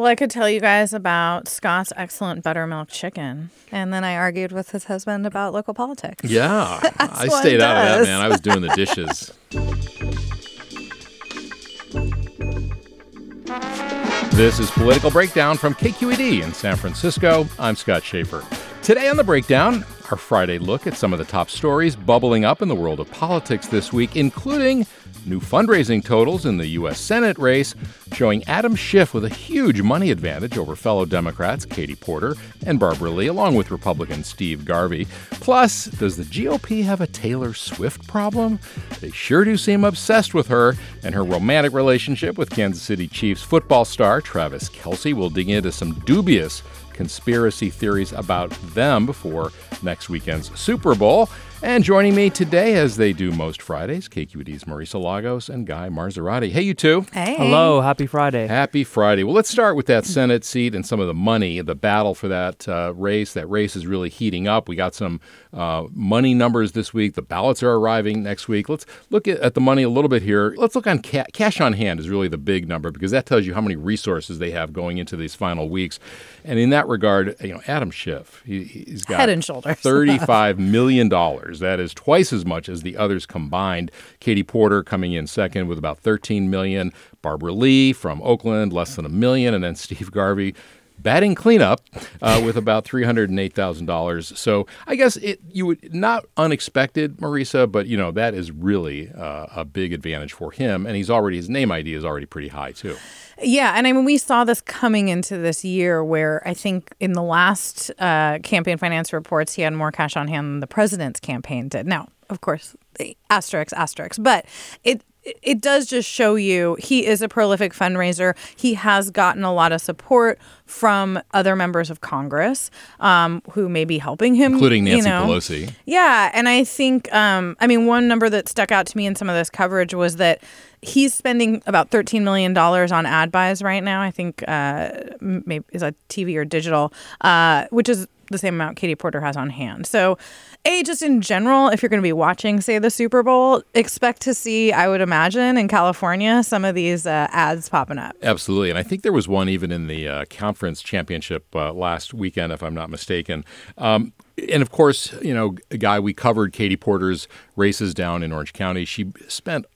Well, I could tell you guys about Scott's excellent buttermilk chicken. And then I argued with his husband about local politics. Yeah, I stayed out of that, man. I was doing the dishes. this is Political Breakdown from KQED in San Francisco. I'm Scott Shafer. Today on the Breakdown, our Friday look at some of the top stories bubbling up in the world of politics this week, including new fundraising totals in the U.S. Senate race, showing Adam Schiff with a huge money advantage over fellow Democrats Katie Porter and Barbara Lee, along with Republican Steve Garvey. Plus, does the GOP have a Taylor Swift problem? They sure do seem obsessed with her, and her romantic relationship with Kansas City Chiefs football star Travis Kelce will dig into some dubious conspiracy theories about them before next weekend's Super Bowl. And joining me today, as they do most Fridays, KQED's Marisa Lagos and Guy Marzorati. Hey, you two. Hey. Hello. Happy Friday. Happy Friday. Well, let's start with that Senate seat and some of the money, the battle for that uh, race. That race is really heating up. We got some uh, money numbers this week. The ballots are arriving next week. Let's look at, at the money a little bit here. Let's look on ca- cash on hand is really the big number because that tells you how many resources they have going into these final weeks. And in that regard, you know, Adam Schiff, he, he's got Head and shoulders. $35 million. That is twice as much as the others combined. Katie Porter coming in second with about 13 million. Barbara Lee from Oakland, less than a million. And then Steve Garvey, batting cleanup uh, with about three hundred and eight thousand dollars. So I guess it you would not unexpected, Marisa, but you know that is really uh, a big advantage for him, and he's already his name ID is already pretty high too. Yeah, and I mean, we saw this coming into this year where I think in the last uh, campaign finance reports, he had more cash on hand than the president's campaign did. Now, of course, asterisk, asterisk, but it it does just show you he is a prolific fundraiser. He has gotten a lot of support from other members of Congress um, who may be helping him, including Nancy you know. Pelosi. Yeah, and I think, um, I mean, one number that stuck out to me in some of this coverage was that he's spending about $13 million on ad buys right now. I think uh, maybe is that TV or digital, uh, which is the same amount Katie Porter has on hand. So, a just in general, if you're going to be watching, say the Super Bowl, expect to see, I would imagine, in California, some of these uh, ads popping up. Absolutely, and I think there was one even in the uh, conference championship uh, last weekend, if I'm not mistaken. Um, and of course, you know, a guy we covered Katie Porter's races down in Orange County. She spent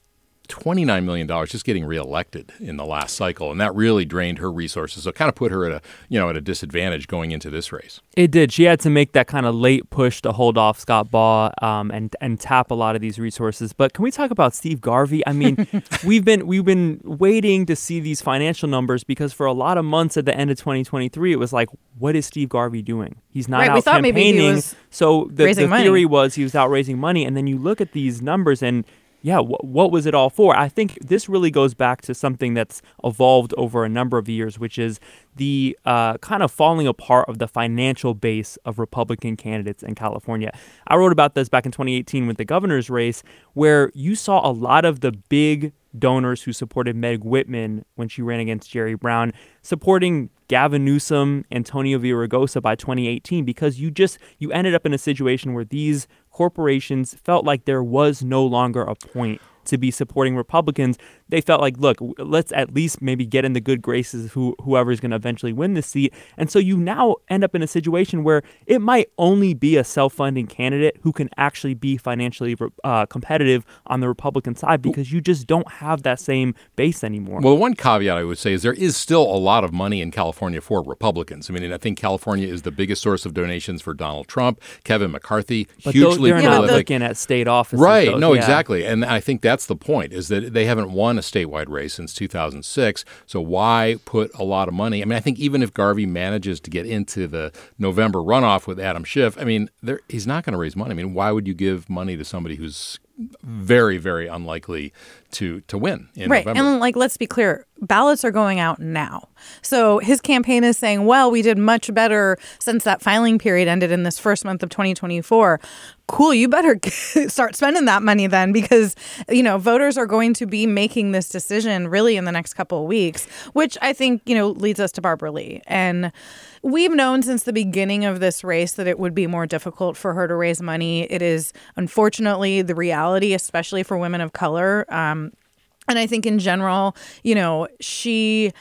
$29 million just getting reelected in the last cycle. And that really drained her resources. So it kind of put her at a, you know, at a disadvantage going into this race. It did. She had to make that kind of late push to hold off Scott Baugh um, and, and tap a lot of these resources. But can we talk about Steve Garvey? I mean, we've been, we've been waiting to see these financial numbers because for a lot of months at the end of 2023, it was like, what is Steve Garvey doing? He's not right, out we thought maybe he campaigning. was so the, the theory money. was he was out raising money. And then you look at these numbers and yeah, wh- what was it all for? I think this really goes back to something that's evolved over a number of years, which is the uh, kind of falling apart of the financial base of Republican candidates in California. I wrote about this back in 2018 with the governor's race, where you saw a lot of the big donors who supported Meg Whitman when she ran against Jerry Brown, supporting Gavin Newsom, Antonio Villaraigosa by 2018, because you just you ended up in a situation where these corporations felt like there was no longer a point to be supporting Republicans, they felt like, look, let's at least maybe get in the good graces of who, whoever is going to eventually win this seat. And so you now end up in a situation where it might only be a self funding candidate who can actually be financially uh, competitive on the Republican side because you just don't have that same base anymore. Well, one caveat I would say is there is still a lot of money in California for Republicans. I mean, I think California is the biggest source of donations for Donald Trump, Kevin McCarthy, but hugely they're prolific. not looking at state offices. Right. Though. No, yeah. exactly. And I think that's the point is that they haven't won a statewide race since 2006. So why put a lot of money? I mean, I think even if Garvey manages to get into the November runoff with Adam Schiff, I mean, he's not going to raise money. I mean, why would you give money to somebody who's very, very unlikely to to win in right. November. And like, let's be clear, ballots are going out now. So his campaign is saying, well, we did much better since that filing period ended in this first month of 2024. Cool, you better start spending that money then because, you know, voters are going to be making this decision really in the next couple of weeks, which I think, you know, leads us to Barbara Lee. And we've known since the beginning of this race that it would be more difficult for her to raise money. It is unfortunately the reality, especially for women of color. Um, and I think in general, you know, she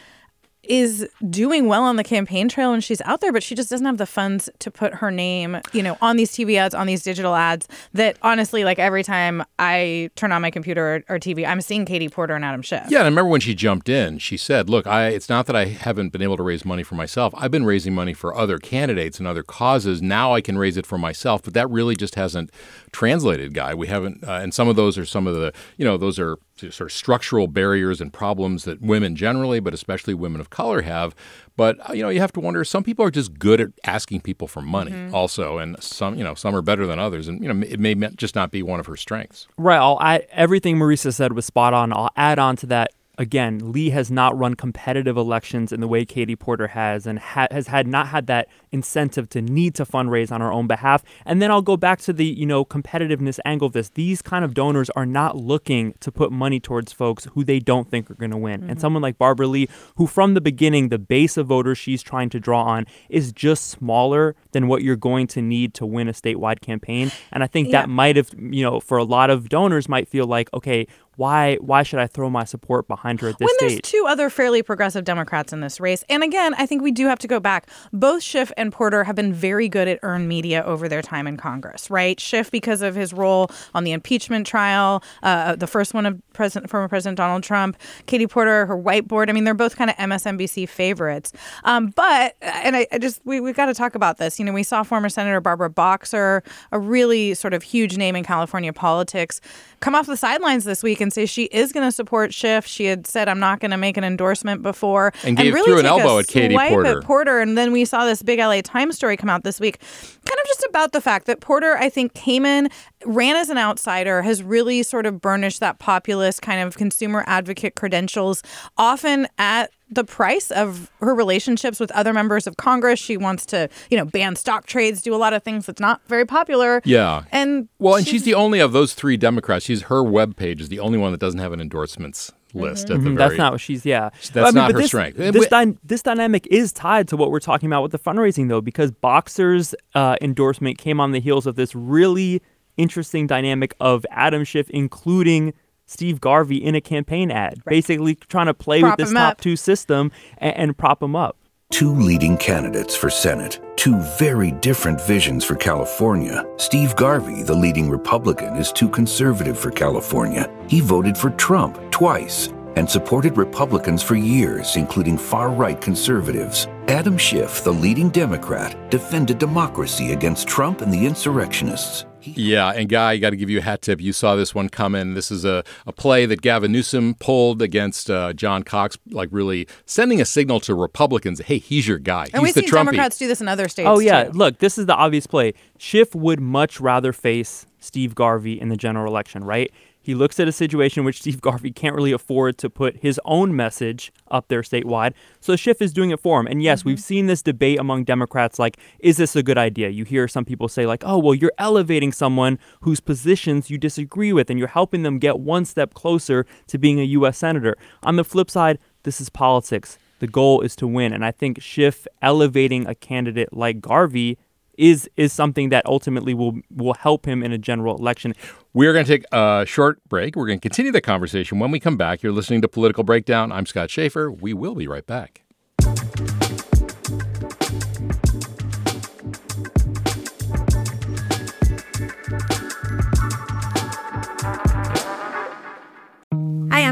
is doing well on the campaign trail and she's out there, but she just doesn't have the funds to put her name, you know, on these TV ads, on these digital ads that honestly, like every time I turn on my computer or, or TV, I'm seeing Katie Porter and Adam Schiff. Yeah, and I remember when she jumped in, she said, look, I it's not that I haven't been able to raise money for myself. I've been raising money for other candidates and other causes. Now I can raise it for myself, but that really just hasn't translated, guy. We haven't, uh, and some of those are some of the, you know, those are sort of structural barriers and problems that women generally, but especially women of color have. But uh, you know, you have to wonder. Some people are just good at asking people for money, mm-hmm. also, and some, you know, some are better than others. And you know, it may just not be one of her strengths. Right. I'll add, everything Marisa said was spot on. I'll add on to that again, Lee has not run competitive elections in the way Katie Porter has, and ha- has had not had that incentive to need to fundraise on her own behalf. And then I'll go back to the you know competitiveness angle of this. These kind of donors are not looking to put money towards folks who they don't think are going to win. Mm-hmm. And someone like Barbara Lee, who from the beginning the base of voters she's trying to draw on is just smaller than what you're going to need to win a statewide campaign. And I think yeah. that might have you know for a lot of donors might feel like okay why why should I throw my support behind her at this when stage? there's two other fairly progressive Democrats in this race, and again, I think we do have to go back. Both Schiff and Porter have been very good at earned media over their time in Congress, right? Schiff because of his role on the impeachment trial, uh, the first one of President former President Donald Trump. Katie Porter, her whiteboard. I mean, they're both kind of MSNBC favorites. Um, but and I, I just we we got to talk about this. You know, we saw former Senator Barbara Boxer, a really sort of huge name in California politics, come off the sidelines this week and say she is going to support Schiff. She had said, "I'm not going to make an endorsement before," and, gave really threw an elbow at Katie Porter. At Porter, and then we saw this big LA Times story come out this week, kind of just about the fact that Porter, I think, came in, ran as an outsider, has really sort of burnished that populist kind of consumer advocate credentials, often at the price of her relationships with other members of Congress. She wants to, you know, ban stock trades, do a lot of things that's not very popular. Yeah. And well, and she's, she's the only of those three Democrats. She's her web page is the only one that doesn't have an endorsements list mm-hmm. at the mm-hmm. very, That's not what she's. Yeah, that's I mean, not her this, strength. This, dy- this dynamic is tied to what we're talking about with the fundraising, though, because Boxer's uh, endorsement came on the heels of this really interesting dynamic of Adam Schiff including Steve Garvey in a campaign ad, right. basically trying to play prop with this top up. two system and, and prop him up. Two leading candidates for Senate, two very different visions for California. Steve Garvey, the leading Republican, is too conservative for California. He voted for Trump twice and supported Republicans for years, including far right conservatives. Adam Schiff, the leading Democrat, defended democracy against Trump and the insurrectionists. Yeah, and Guy, I got to give you a hat tip. You saw this one coming. This is a, a play that Gavin Newsom pulled against uh, John Cox, like really sending a signal to Republicans hey, he's your guy. And he's we've the seen Trumpy. Democrats do this in other states. Oh, yeah. Too. Look, this is the obvious play. Schiff would much rather face Steve Garvey in the general election, right? He looks at a situation in which Steve Garvey can't really afford to put his own message up there statewide. So Schiff is doing it for him. And yes, mm-hmm. we've seen this debate among Democrats like, is this a good idea? You hear some people say, like, oh, well, you're elevating someone whose positions you disagree with and you're helping them get one step closer to being a U.S. Senator. On the flip side, this is politics. The goal is to win. And I think Schiff elevating a candidate like Garvey is is something that ultimately will will help him in a general election. We're going to take a short break. We're going to continue the conversation when we come back. You're listening to Political Breakdown. I'm Scott Shafer. We will be right back.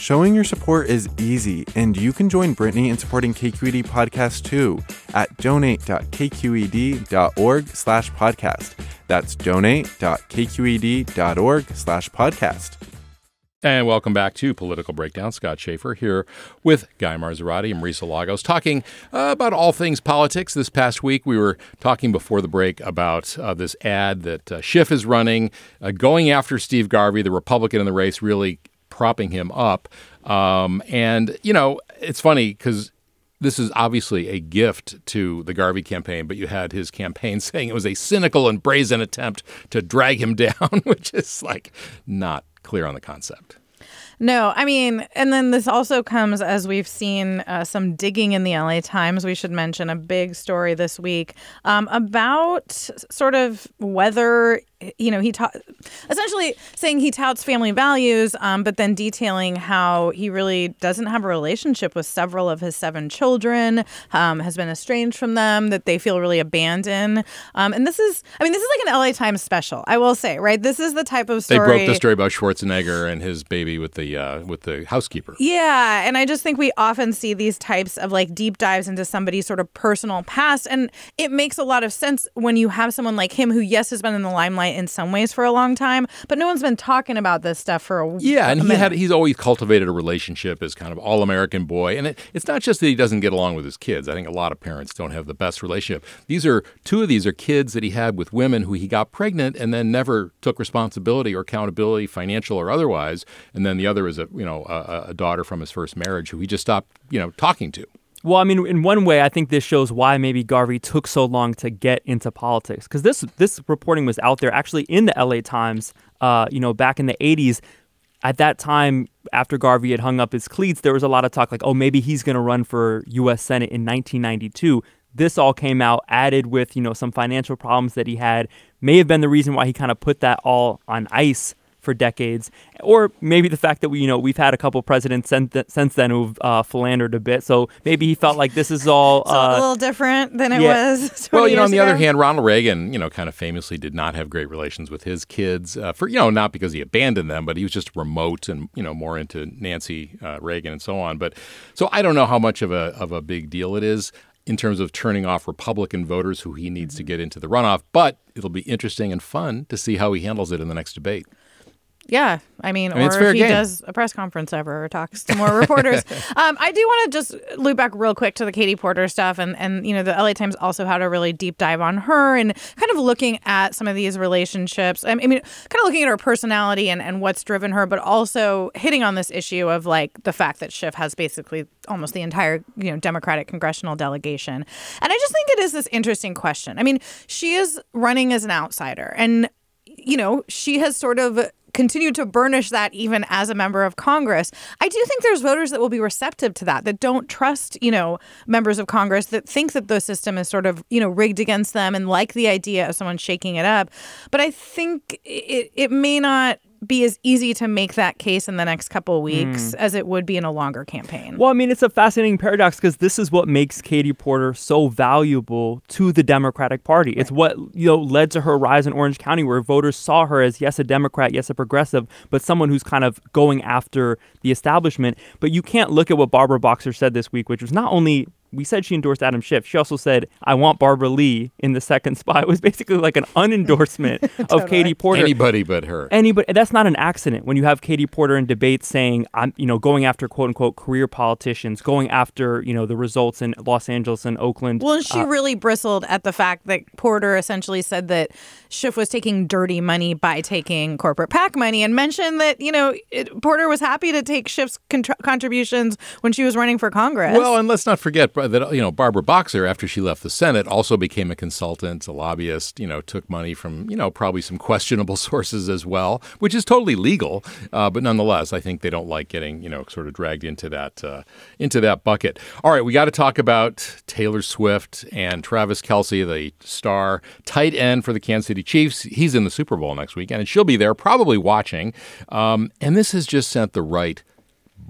Showing your support is easy, and you can join Brittany in supporting KQED Podcast too at donate.kqed.org slash podcast. That's donate.kqed.org slash podcast. And welcome back to Political Breakdown. Scott Shafer here with Guy Marzorati and Marisa Lagos talking uh, about all things politics. This past week, we were talking before the break about uh, this ad that uh, Schiff is running, uh, going after Steve Garvey, the Republican in the race, really propping him up. Um, and, you know, it's funny because this is obviously a gift to the Garvey campaign, but you had his campaign saying it was a cynical and brazen attempt to drag him down, which is like not clear on the concept. No, I mean, and then this also comes as we've seen uh, some digging in the LA Times. We should mention a big story this week um, about sort of whether you know, he taught essentially saying he touts family values, um, but then detailing how he really doesn't have a relationship with several of his seven children, um, has been estranged from them, that they feel really abandoned. Um, and this is, I mean, this is like an LA Times special, I will say, right? This is the type of story. They broke the story about Schwarzenegger and his baby with the uh, with the housekeeper. Yeah, and I just think we often see these types of like deep dives into somebody's sort of personal past, and it makes a lot of sense when you have someone like him who, yes, has been in the limelight in some ways for a long time, but no one's been talking about this stuff for a yeah. And a he minute. had he's always cultivated a relationship as kind of all American boy, and it, it's not just that he doesn't get along with his kids. I think a lot of parents don't have the best relationship. These are two of these are kids that he had with women who he got pregnant and then never took responsibility or accountability, financial or otherwise. And then the other is a you know a, a daughter from his first marriage who he just stopped you know talking to. Well, I mean, in one way, I think this shows why maybe Garvey took so long to get into politics because this this reporting was out there actually in the L.A. Times. Uh, you know, back in the '80s, at that time, after Garvey had hung up his cleats, there was a lot of talk like, oh, maybe he's going to run for U.S. Senate in 1992. This all came out, added with you know some financial problems that he had, may have been the reason why he kind of put that all on ice for decades, or maybe the fact that we, you know, we've had a couple presidents since, since then who've uh, philandered a bit. So maybe he felt like this is all So uh, a little different than it yeah. was. Well, you know, on years the other hand, Ronald Reagan, you know, kind of famously did not have great relations with his kids. Uh, for you know, not because he abandoned them, but he was just remote and you know more into Nancy uh, Reagan and so on. But so I don't know how much of a of a big deal it is in terms of turning off Republican voters who he needs to get into the runoff. But it'll be interesting and fun to see how he handles it in the next debate. Yeah, I mean, I mean, or if he game. does a press conference ever or talks to more reporters. um, I do want to just loop back real quick to the Katie Porter stuff, and and you know, the LA Times also had a really deep dive on her and kind of looking at some of these relationships. I mean, kind of looking at her personality and and what's driven her, but also hitting on this issue of like the fact that Schiff has basically almost the entire you know Democratic congressional delegation, and I just think it is this interesting question. I mean, she is running as an outsider, and you know, she has sort of continued to burnish that even as a member of Congress. I do think there's voters that will be receptive to that, that don't trust, you know, members of Congress, that think that the system is sort of, you know, rigged against them and like the idea of someone shaking it up. But I think it, it may not be as easy to make that case in the next couple of weeks hmm. as it would be in a longer campaign. Well, I mean, it's a fascinating paradox because this is what makes Katie Porter so valuable to the Democratic Party. It's what you know led to her rise in Orange County, where voters saw her as yes a Democrat, yes a progressive, but someone who's kind of going after the establishment. But you can't look at what Barbara Boxer said this week, which was not only we said she endorsed Adam Schiff. She also said, I want Barbara Lee in the second spot. It was basically like an unendorsement of Katie Porter. Anybody but her. Anybody that's not an accident when you have Katie Porter in debates saying I'm you know going after quote unquote career politicians, going after, you know, the results in Los Angeles and Oakland. Well, she Uh, really bristled at the fact that Porter essentially said that Schiff was taking dirty money by taking corporate PAC money and mentioned that, you know, it, Porter was happy to take Schiff's contr contributions when she was running for Congress. Well, and let's not forget that you know Barbara Boxer, after she left the Senate, also became a consultant, a lobbyist. You know, took money from you know probably some questionable sources as well, which is totally legal. Uh, but nonetheless, I think they don't like getting you know sort of dragged into that uh, into that bucket. All right, we got to talk about Taylor Swift and Travis Kelce, the star tight end for the Kansas City Chiefs. He's in the Super Bowl next weekend, and she'll be there, probably watching. Um, and this has just sent the right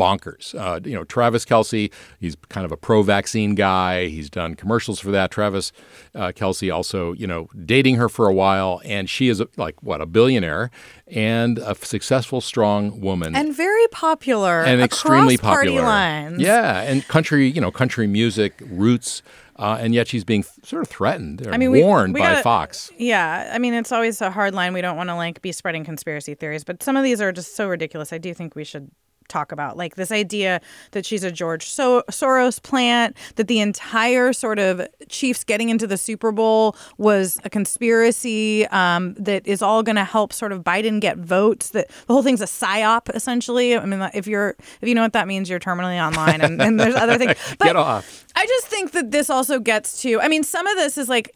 bonkers. Uh, you know, Travis Kelce, he's kind of a pro-vaccine guy. He's done commercials for that. Travis uh, Kelce also, you know, dating her for a while, and she is a, like what a billionaire and a successful, strong woman. and very popular and extremely party popular. lines. Yeah, and country, you know, country music roots, uh, and yet she's being sort of threatened or I mean, we- warned we by gotta- Fox. Yeah, I mean, it's always a hard line. We don't want to like be spreading conspiracy theories, but some of these are just so ridiculous. I do think we should talk about like this idea that she's a George so- Soros plant, that the entire sort of Chiefs getting into the Super Bowl was a conspiracy um, that is all going to help sort of Biden get votes. That the whole thing's a psyop, essentially. I mean, if you're if you know what that means, you're terminally online, and, and there's other things. But Get off. I just think that this also gets to. I mean, some of this is like.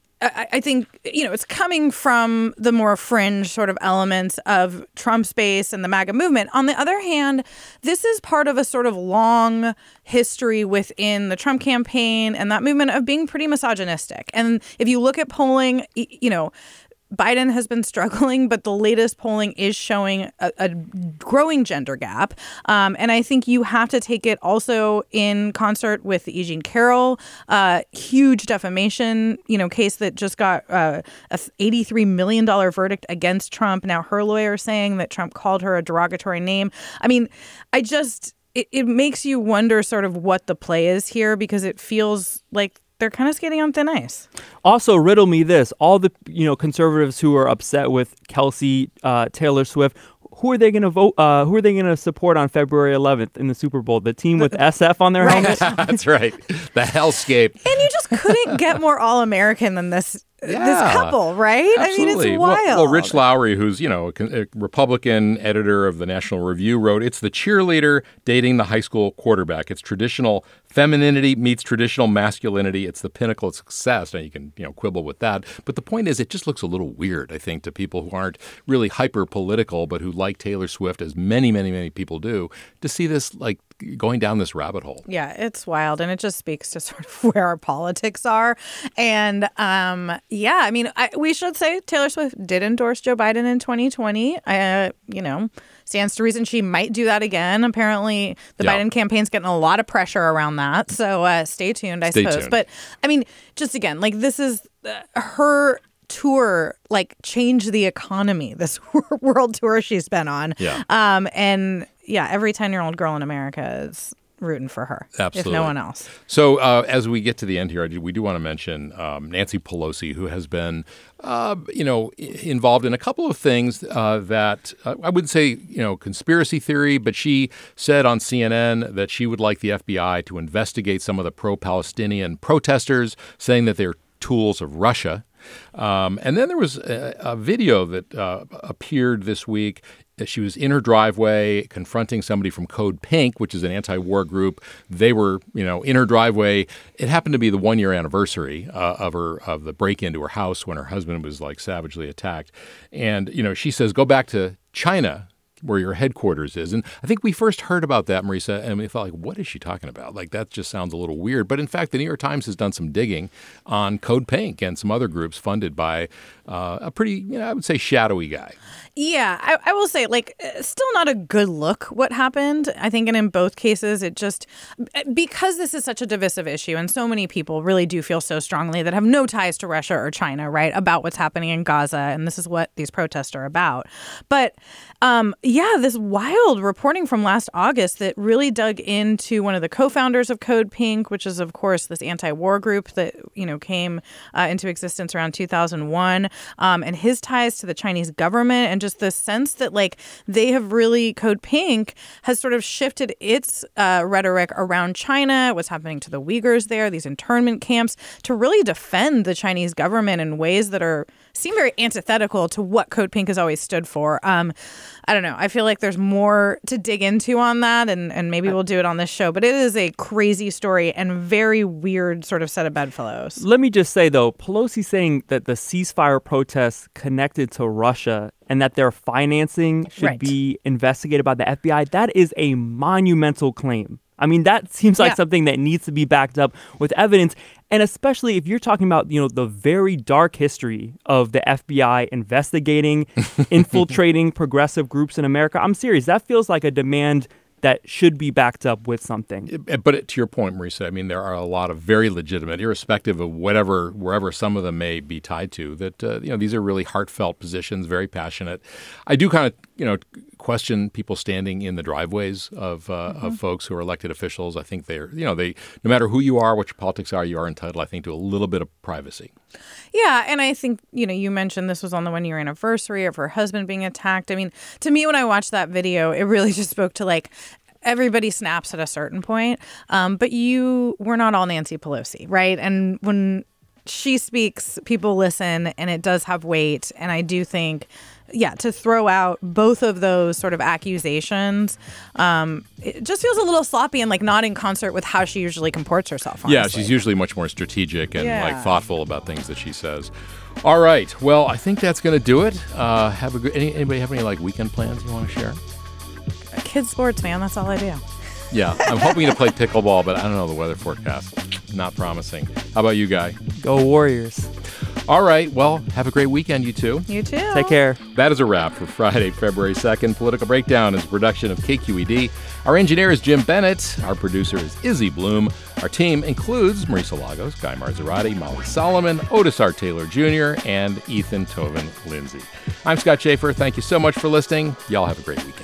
I, think you know it's coming from the more fringe sort of elements of Trump's base and the MAGA movement. On the other hand, this is part of a sort of long history within the Trump campaign and that movement of being pretty misogynistic. And if you look at polling, you know. Biden has been struggling, but the latest polling is showing a, a growing gender gap. Um, and I think you have to take it also in concert with the E. Jean Carroll uh, huge defamation, you know, case that just got uh, a $83 million verdict against Trump. Now her lawyer saying that Trump called her a derogatory name. I mean, I just, it, it makes you wonder sort of what the play is here because it feels like they're kind of skating on thin ice. Also, riddle me this: all the you know conservatives who are upset with Kelce, uh, Taylor Swift, who are they going to vote? Uh, who are they going to support on February 11th in the Super Bowl? The team with SF on their helmet. That's right. The hellscape. And you just couldn't get more all American than this Yeah. this couple, right? I mean, Absolutely. it's Well- wild. Well, Rich Lowry, who's you know a a Republican editor of the National Review, wrote, "It's the cheerleader dating the high school quarterback. It's traditional femininity meets traditional masculinity. It's the pinnacle of success." Now you can you know quibble with that, but the point is, it just looks a little weird. I think to people who aren't really hyper political, but who like Taylor Swift, as many, many, many people do, to see this like going down this rabbit hole. Yeah, it's wild, and it just speaks to sort of where our politics are. And um, yeah, I mean, I, we should say Taylor Swift did endorse Joe Biden in 2020. Uh, you know, stands to reason she might do that again. Apparently, the Yeah. Biden campaign's getting a lot of pressure around that. So uh, stay tuned, I Stay suppose. tuned. But I mean, just again, like this is uh, her tour like changed the economy this world tour she's been on Yeah. um and yeah every 10 year old girl in america is rooting for her Absolutely. if no one else So, uh, as we get to the end here, I do, we do want to mention um, Nancy Pelosi, who has been, uh, you know, i- involved in a couple of things uh, that uh, I wouldn't say, you know, conspiracy theory, but she said on CNN that she would like the FBI to investigate some of the pro-Palestinian protesters, saying that they're tools of Russia. Um, and then there was a, a video that uh, appeared this week. She was in her driveway confronting somebody from Code Pink, which is an anti-war group. They were, you know, in her driveway. It happened to be the one-year anniversary uh, of her of the break into her house when her husband was like savagely attacked. And you know, she says, "Go back to China." Where your headquarters is. And I think we first heard about that, Marisa, and we thought, like, what is she talking about? Like, that just sounds a little weird. But in fact, the New York Times has done some digging on Code Pink and some other groups funded by uh, a pretty, you know, I would say shadowy guy. Yeah, I, I, will say, like, uh, still not a good look what happened. I think, and in both cases, it just because this is such a divisive issue, and so many people really do feel so strongly that have no ties to Russia or China, right, about what's happening in Gaza, and this is what these protests are about. But um, yeah, this wild reporting from last August that really dug into one of the co-founders of Code Pink, which is, of course, this anti-war group that you know came uh, into existence around 2001, um, and his ties to the Chinese government and just the sense that like they have really Code Pink has sort of shifted its uh, rhetoric around China, what's happening to the Uyghurs there, these internment camps, to really defend the Chinese government in ways that are seem very antithetical to what Code Pink has always stood for. Um, I don't know. I feel like there's more to dig into on that, and, and maybe uh, we'll do it on this show. But it is a crazy story and very weird sort of set of bedfellows. Let me just say, though, Pelosi saying that the ceasefire protests connected to Russia and that their financing should right. be investigated by the FBI, that is a monumental claim. I mean, that seems like yeah. something that needs to be backed up with evidence. And especially if you're talking about, you know, the very dark history of the FBI investigating, infiltrating progressive groups in America. I'm serious. That feels like a demand that should be backed up with something. But to your point, Marisa, I mean, there are a lot of very legitimate, irrespective of whatever, wherever some of them may be tied to, that, uh, you know, these are really heartfelt positions, very passionate. I do kind of, you know, question people standing in the driveways of, uh, mm-hmm. of folks who are elected officials. I think they're, you know, they, no matter who you are, what your politics are, you are entitled, I think, to a little bit of privacy. Yeah, and I think you know you mentioned this was on the one year anniversary of her husband being attacked. I mean, to me, when I watched that video, it really just spoke to like everybody snaps at a certain point. Um, but you we're not all Nancy Pelosi, right? And when she speaks, people listen, and it does have weight. And I do think yeah, to throw out both of those sort of accusations, um, it just feels a little sloppy and like not in concert with how she usually comports herself. Honestly. Yeah, she's usually much more strategic and yeah. like thoughtful about things that she says. All right, well, I think that's going to do it. Uh, have a good. Any, anybody have any like weekend plans you want to share? Kids sports, man. That's all I do. Yeah, I'm hoping to play pickleball, but I don't know the weather forecast. Not promising. How about you, guy? Go Warriors. All right. Well, have a great weekend, you two. You too. Take care. That is a wrap for Friday, February 2nd. Political Breakdown is a production of KQED. Our engineer is Jim Bennett. Our producer is Izzy Bloom. Our team includes Marisa Lagos, Guy Marzorati, Molly Solomon, Otis R. Taylor Jr., and Ethan Tovin Lindsay. I'm Scott Shafer. Thank you so much for listening. Y'all have a great weekend.